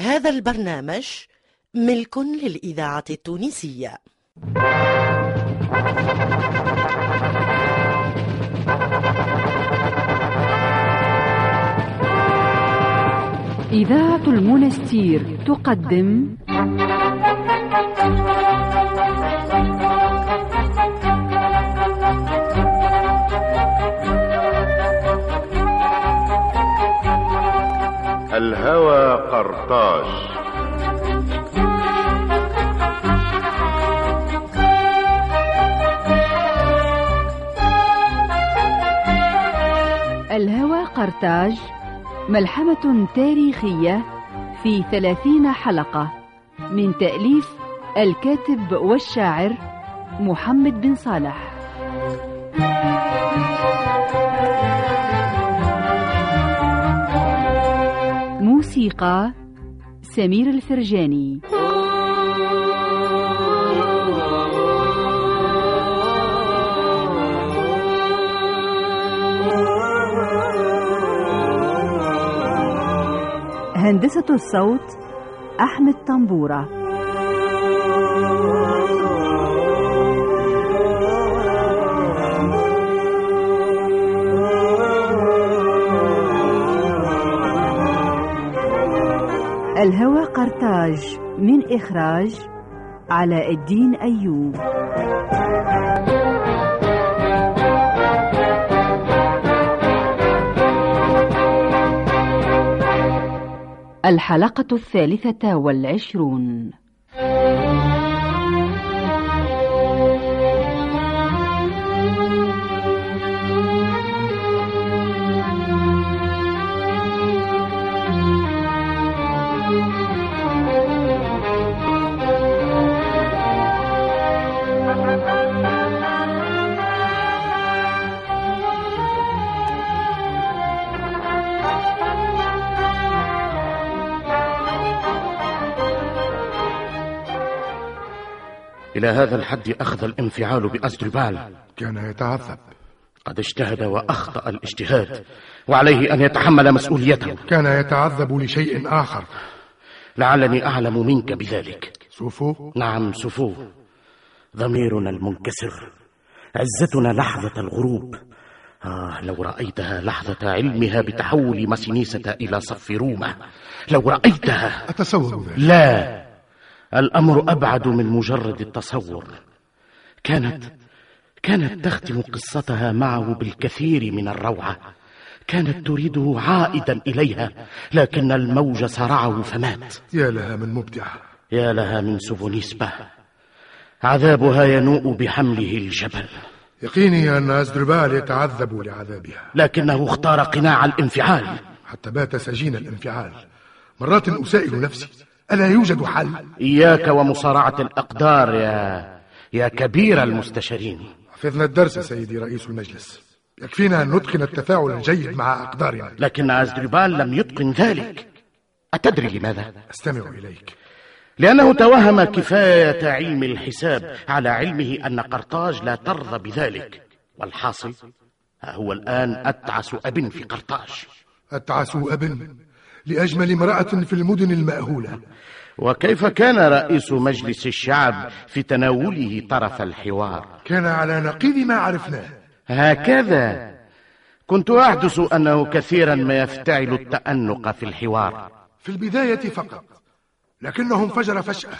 هذا البرنامج ملك للإذاعة التونسية. إذاعة المونستير تقدم. الهوى قرطاج الهوى قرطاج ملحمة تاريخية في ثلاثين حلقة من تأليف الكاتب والشاعر محمد بن صالح. موسيقى سمير الفرجاني. هندسة الصوت أحمد طنبورة. الهوى قرطاج من إخراج علاء الدين أيوب. الحلقة الثالثة والعشرون. إلى هذا الحد أخذ الانفعال بأزدربال كان يتعذب. قد اجتهد وأخطأ الاجتهاد وعليه أن يتحمل مسؤوليته. كان يتعذب لشيء آخر. لعلني أعلم منك بذلك. سوفو نعم سفو ضميرنا المنكسر عزتنا لحظة الغروب. آه لو رأيتها لحظة علمها بتحول مسينيسة إلى صف رومة. لو رأيتها. أتصور ذلك لا. الأمر أبعد من مجرد التصور. كانت كانت تختم قصتها معه بالكثير من الروعة. كانت تريده عائدا إليها لكن الموج صرعه فمات. يا لها من مبدع. يا لها من سفونيسبة عذابها ينوء بحمله الجبل. يقيني أن أزدربال يتعذب لعذابها. لكنه اختار قناع الانفعال. حتى بات سجين الانفعال. مرات أسائل نفسي ألا يوجد حل؟ إياك ومصارعة الأقدار يا يا كبير المستشارين. حفظنا الدرس سيدي رئيس المجلس. يكفينا أن نتقن التفاعل الجيد مع أقدارنا. لكن أزدربال لم يتقن ذلك. أتدري لماذا؟ أستمع إليك. لأنه توهم كفاية علم الحساب على علمه أن قرطاج لا ترضى بذلك. والحاصل ها هو الآن أتعس أب في قرطاج. أتعس أب؟ لأجمل امرأة في المدن المأهولة. وكيف كان رئيس مجلس الشعب في تناوله طرف الحوار؟ كان على نقيض ما عرفناه. هكذا. كنت أحدث أنه كثيرا ما يفتعل التأنق في الحوار. في البداية فقط لكنه انفجر فجأة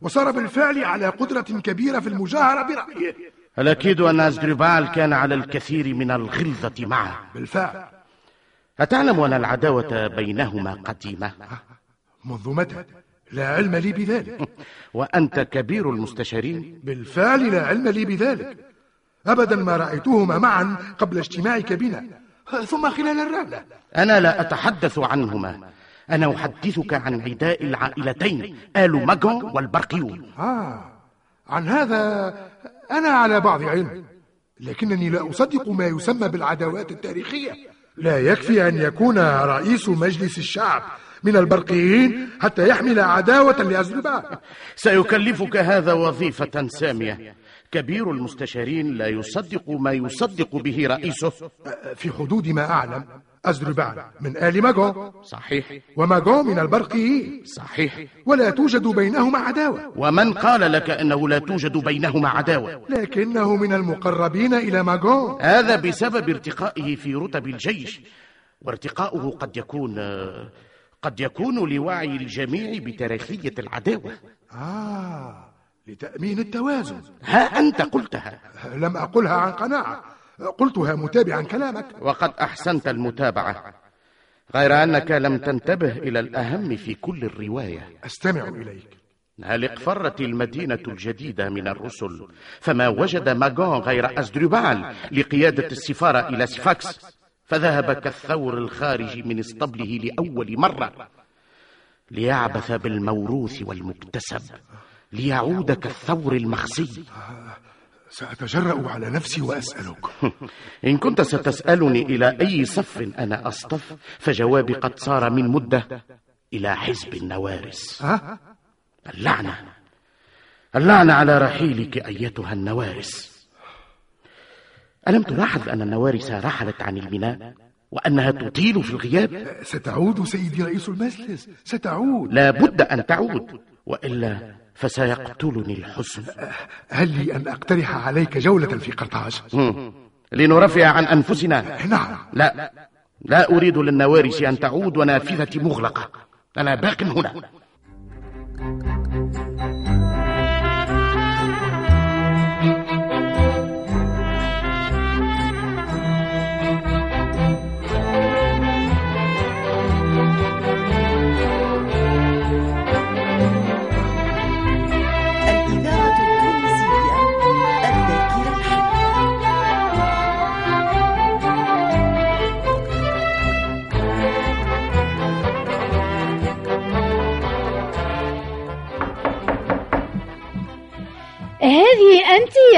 وصار بالفعل على قدرة كبيرة في المجاهرة برأيه. الأكيد أن أزدربال كان على الكثير من الغلظة معه؟ بالفعل. أتعلم أن العداوة بينهما قديمة؟ منذ متى لا علم لي بذلك. وأنت كبير المستشارين؟ بالفعل لا علم لي بذلك. أبدا ما رأيتهما معا قبل اجتماعك بنا. ثم خلال الرحلة. أنا لا أتحدث عنهما. أنا أحدثك عن عداء العائلتين آل ماجون والبرقيون. آه عن هذا أنا على بعض علم لكنني لا أصدق ما يسمى بالعداوات التاريخية. لا يكفي أن يكون رئيس مجلس الشعب من البرقيين حتى يحمل عداوة لأزربال سيكلفك هذا وظيفة سامية. كبير المستشارين لا يصدق ما يصدق به رئيسه. في حدود ما أعلم. أزربان من آل ماغون صحيح. وماغون من البرقيين صحيح. ولا توجد بينهما عداوة. ومن قال لك أنه لا توجد بينهما عداوة؟ لكنه من المقربين إلى ماغون هذا بسبب ارتقائه في رتب الجيش. وارتقاؤه قد يكون قد يكون لوعي الجميع بتاريخية العداوة. آه لتأمين التوازن. ها أنت قلتها. لم أقلها عن قناعة. قلتها متابعا كلامك. وقد أحسنت المتابعة غير أنك لم تنتبه إلى الأهم في كل الرواية. أستمع إليك. هل اقفرت المدينة الجديدة من الرسل؟ فما وجد ماغون غير أزدربال لقيادة السفارة إلى سفاكس فذهب كالثور الخارج من اسطبله لأول مرة. ليعبث بالموروث والمكتسب ليعود كالثور المخزي. سأتجرأ على نفسي وأسألك. إن كنت ستسألني إلى أي صف أنا أصطف فجوابي قد صار من مدة إلى حزب النوارس؟ اللعنة. اللعنة على رحيلك أيتها النوارس. ألم تلاحظ أن النوارس رحلت عن الميناء وأنها تطيل في الغياب؟ ستعود سيدي رئيس المجلس ستعود. لا بد أن تعود وإلا فسيقتلني الحزن. هل لي أن أقترح عليك جولة في قرطاج؟ لنرفع عن أنفسنا. نعم. لا. لا أريد للنوارس أن تعود ونافذتي مغلقة. أنا باق هنا.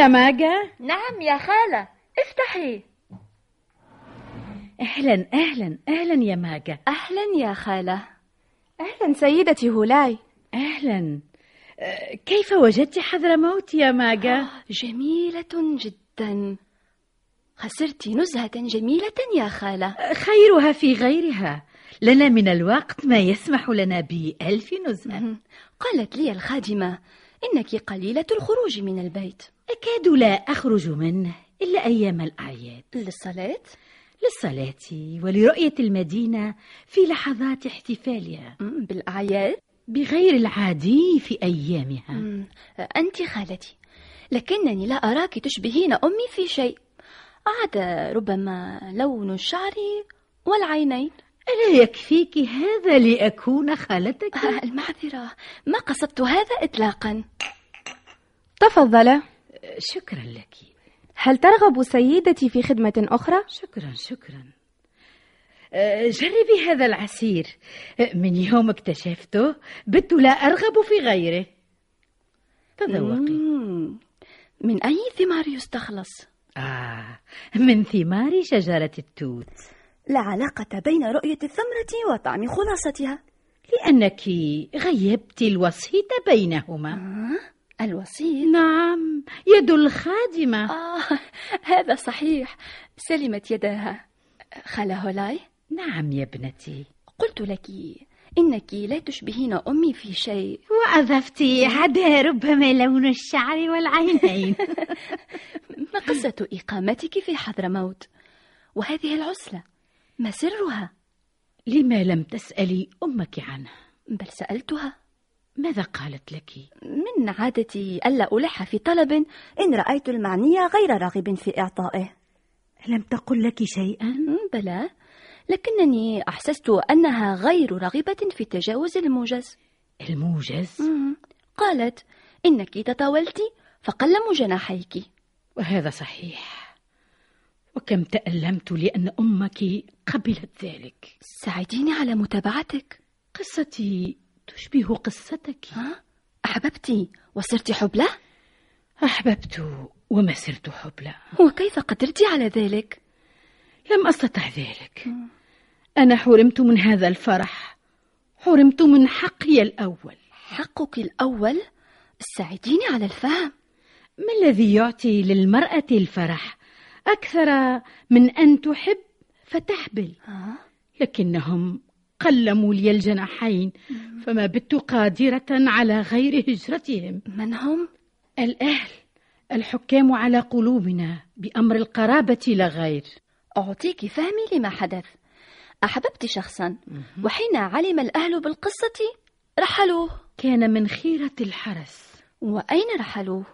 يا ماجا. نعم يا خالة. افتحي. أهلا أهلا أهلا يا ماجا. أهلا يا خالة. أهلا سيدتي هولاي. أهلا. أه، كيف وجدت حضرموت يا ماجا؟ جميلة جدا. خسرت نزهة جميلة يا خالة. خيرها في غيرها. لنا من الوقت ما يسمح لنا بألف نزهة. قالت لي الخادمة إنك قليلة الخروج من البيت. أكاد لا أخرج منه إلا أيام الأعياد. للصلاة؟ للصلاة ولرؤية المدينة في لحظات احتفالها. بالأعياد؟ بغير العادي في أيامها. مم، أنت خالتي لكنني لا أراك تشبهين أمي في شيء. عدا ربما لون الشعر والعينين. ألا يكفيك هذا لأكون خالتك؟ آه، المعذرة. ما قصدت هذا إطلاقا. تفضل. شكرا لك. هل ترغب سيدتي في خدمة أخرى؟ شكرا شكرا. أه، جربي هذا العسير. أه، من يوم اكتشفته بت لا أرغب في غيره. تذوقي. مم، من أي ثمار يستخلص؟ آه من ثمار شجرة التوت. لا علاقة بين رؤية الثمرة وطعم خلاصتها. لأنك غيبت الوسيط بينهما. آه، الوسيط؟ نعم يد الخادمة. آه هذا صحيح. سلمت يداها. خالة هولاي؟ نعم يا ابنتي. قلت لك إنك لا تشبهين أمي في شيء. وأضفت عدا ربما لون الشعر والعينين. ما قصة إقامتك في حضرموت؟ وهذه العزلة ما سرها؟ لما لم تسألي أمك عنه. بل سألتها. ماذا قالت لك؟ من عادتي ألا ألح في طلب إن رأيت المعني غير راغب في إعطائه. لم تقل لك شيئا؟ بلى. لكنني أحسست أنها غير راغبة في تجاوز الموجز. الموجز. قالت إنك تطاولت فقلموا جناحيك. وهذا صحيح. وكم تألمت لأن أمك قبلت ذلك. ساعديني على متابعتك. قصتي تشبه قصتك. ها؟ أحببتي وصرت حبلى؟ أحببت وما صرت حبلى. وكيف قدرت على ذلك؟ لم أستطع ذلك. أنا حرمت من هذا الفرح. حرمت من حقي الأول. حقك الأول؟ ساعديني على الفهم. ما الذي يعطي للمرأة الفرح؟ أكثر من أن تحب فتحبل. لكنهم قلموا لي الجناحين فما بت قادرة على غير هجرتهم. من هم؟ الأهل الحكام على قلوبنا بأمر القرابة لا غير. أعطيك فهمي لما حدث. أحببت شخصا وحين علم الأهل بالقصة رحلوه. كان من خيرة الحرس. وأين رحلوه؟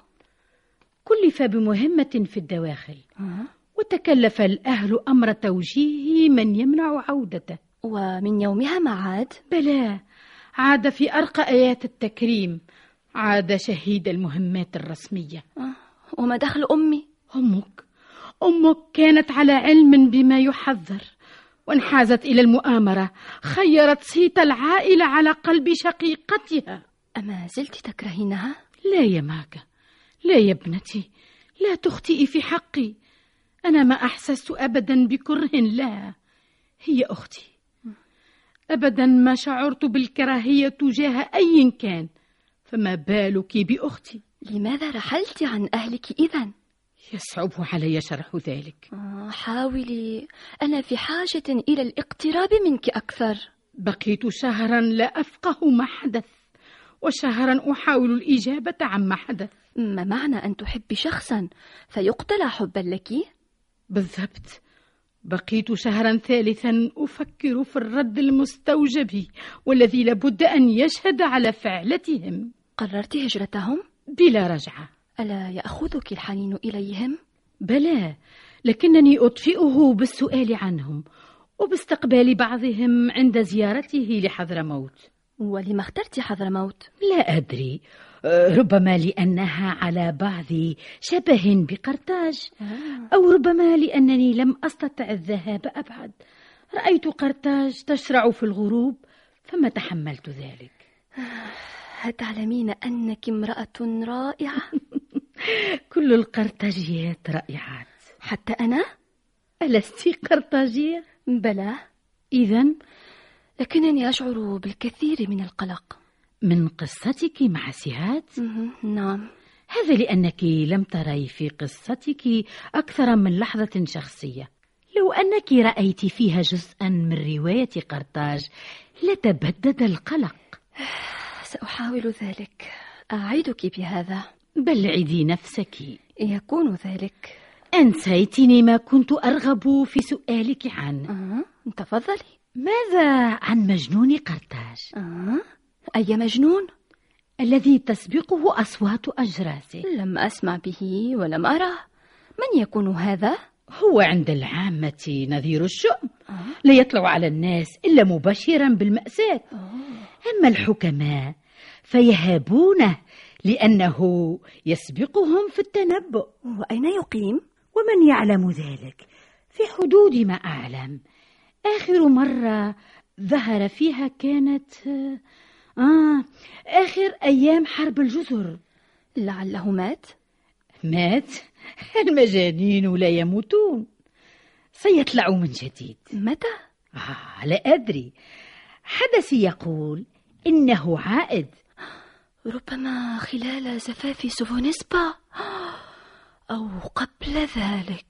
كلف بمهمة في الدواخل. وتكلف الأهل أمر توجيهه من يمنع عودته ومن يومها ما عاد بلى عاد في أرقى آيات التكريم عاد شهيد المهمات الرسمية آه. وما دخل أمي؟ أمك أمك كانت على علم بما يحذر وانحازت إلى المؤامرة خيرت صيت العائلة على قلب شقيقتها أما زلت تكرهينها؟ لا يا ماكا لا يا ابنتي لا تخطئي في حقي. أنا ما أحسست أبدا بكره لها هي أختي. أبدا ما شعرت بالكراهية تجاه أي كان فما بالك بأختي. لماذا رحلت عن أهلك إذا؟ يصعب علي شرح ذلك. آه، حاولي. أنا في حاجة إلى الاقتراب منك أكثر. بقيت شهرا لا أفقه ما حدث. وشهرا أحاول الإجابة عما حدث ما معنى أن تحبي شخصا فيقتل حبا لك؟ بالضبط بقيت شهرا ثالثا أفكر في الرد المستوجب والذي لابد أن يشهد على فعلتهم قررت هجرتهم؟ بلا رجعة ألا يأخذك الحنين إليهم؟ بلى لكنني أطفئه بالسؤال عنهم وباستقبال بعضهم عند زيارته لحضرموت ولما اخترت حضرموت؟ لا أدري أه، ربما لأنها على بعض شبه بقرطاج أو ربما لأنني لم أستطع الذهاب أبعد رأيت قرطاج تشرع في الغروب فما تحملت ذلك هل تعلمين أنك امرأة رائعة؟ كل القرطاجيات رائعات حتى أنا؟ ألست قرطاجية؟ بلى إذا لكنني أشعر بالكثير من القلق. من قصتك مع سهاد نعم. هذا لأنك لم تري في قصتك أكثر من لحظة شخصية. لو أنك رأيت فيها جزءا من رواية قرطاج لتبدد القلق. سأحاول ذلك. أعدك بهذا. بل عدي نفسك. يكون ذلك. أنسيتني ما كنت أرغب في سؤالك عنه. آه. تفضلي. ماذا عن مجنون قرطاج؟ آه. أي مجنون؟ الذي تسبقه أصوات أجراسه. لم أسمع به ولم أراه. من يكون هذا؟ هو عند العامة نذير الشؤم. لا يطلع على الناس إلا مبشرا بالمأساة. أما الحكماء فيهابونه لأنه يسبقهم في التنبؤ. وأين يقيم؟ ومن يعلم ذلك؟ في حدود ما أعلم. آخر مرة ظهر فيها كانت آه آخر أيام حرب الجزر. لعله مات؟ مات؟ المجانين لا يموتون. سيطلع من جديد. متى؟ آه لا أدري. حدثي يقول إنه عائد. ربما خلال زفاف سوفونيسبا أو قبل ذلك.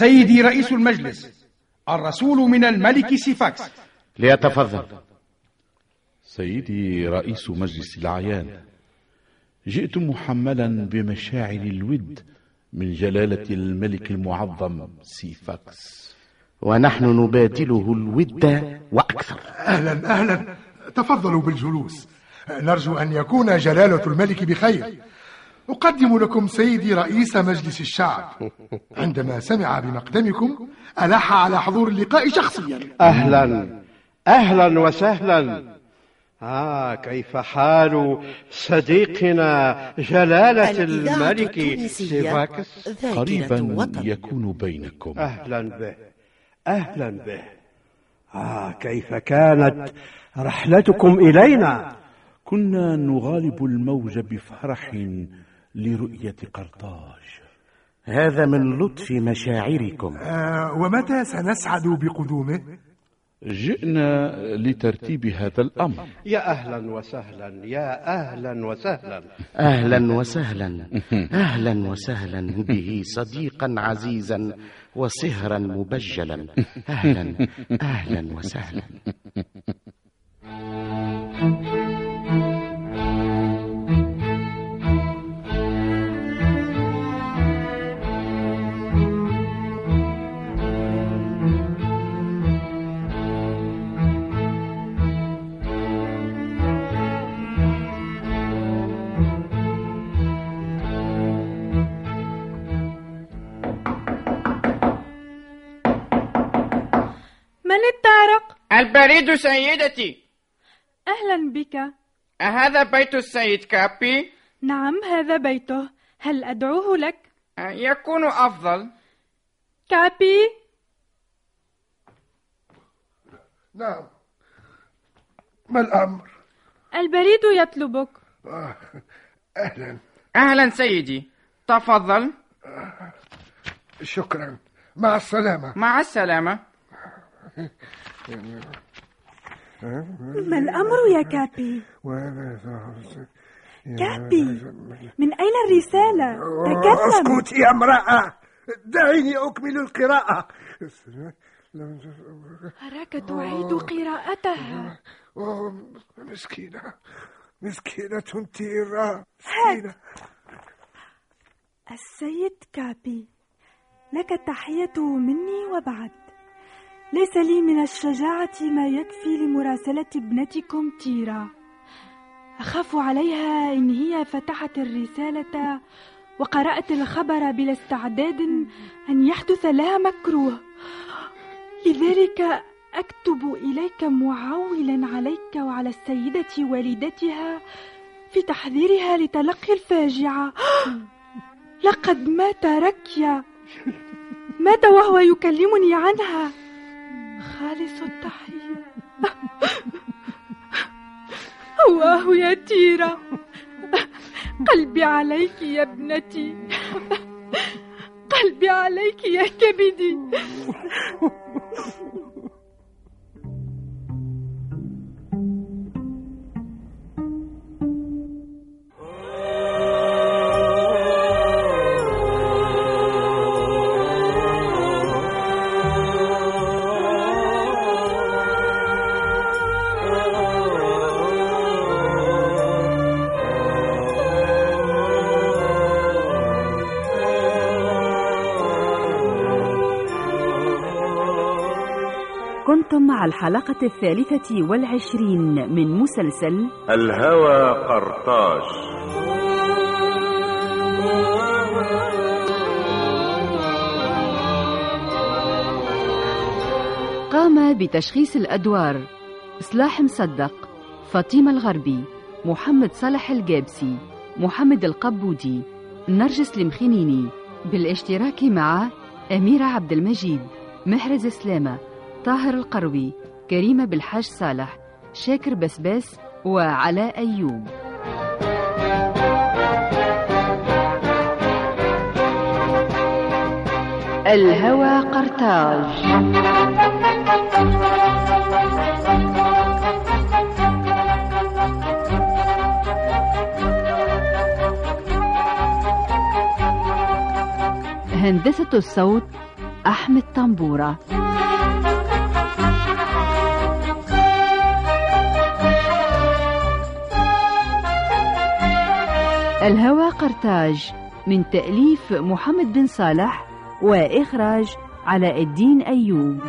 سيدي رئيس المجلس الرسول من الملك سيفاكس. ليتفضل. سيدي رئيس مجلس الأعيان جئت محملا بمشاعر الود من جلالة الملك المعظم سيفاكس. ونحن نبادله الود وأكثر. أهلا أهلا. تفضلوا بالجلوس. نرجو أن يكون جلالة الملك بخير. أقدم لكم سيدي رئيس مجلس الشعب. عندما سمع بمقدمكم ألح على حضور اللقاء شخصيا. أهلا أهلا وسهلا. آه كيف حال صديقنا جلالة الملك سيفاكس؟ قريبا وطن يكون بينكم. أهلا به أهلا به. آه كيف كانت رحلتكم إلينا؟ كنا نغالب الموج بفرح لرؤية قرطاج. هذا من لطف مشاعركم. آه ومتى سنسعد بقدومه؟ جئنا لترتيب هذا الأمر. يا أهلا وسهلا يا أهلا وسهلا. أهلا وسهلا. أهلا وسهلا به صديقا عزيزا وسهرا مبجلا. أهلا أهلا وسهلا. البريد سيدتي. أهلا بك. أهذا بيت السيد كابي؟ نعم هذا بيته. هل أدعوه لك؟ يكون أفضل. كابي. نعم. ما الأمر؟ البريد يطلبك. آه، أهلا. أهلا سيدي. تفضل. شكرا. مع السلامة. مع السلامة. ما الأمر يا كابي؟ كابي من أين الرسالة؟ تكلم. أسكت يا امرأة. دعيني أكمل القراءة. أراك تعيد قراءتها. مسكينة. مسكينة تيرا هات. السيد كابي لك التحية مني وبعد. ليس لي من الشجاعة ما يكفي لمراسلة ابنتكم تيرا. أخاف عليها إن هي فتحت الرسالة وقرأت الخبر بلا استعداد أن يحدث لها مكروه. لذلك أكتب إليك معولا عليك وعلى السيدة والدتها في تحذيرها لتلقي الفاجعة. لقد مات ركيا. مات وهو يكلمني عنها. خالص التحية. هواه يا تيرا قلبي عليك يا ابنتي. قلبي عليك يا كبدي. مع الحلقة الثالثة والعشرين من مسلسل الهوى قرطاج قام بتشخيص الأدوار. إصلاح مصدق. فاطمة الغربي محمد صالح الجابسي محمد القبودي نرجس المخنيني بالاشتراك مع أميرة عبد المجيد محرز سلامة. طاهر القروي كريمة بالحاج صالح شاكر بسباس وعلاء أيوب. الهوى قرطاج. هندسة الصوت أحمد طنبورة. الهوى قرطاج من تأليف محمد بن صالح وإخراج علاء الدين أيوب.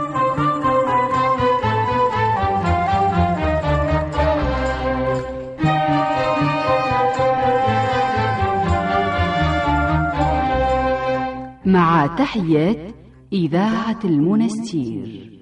مع تحيات إذاعة المنستير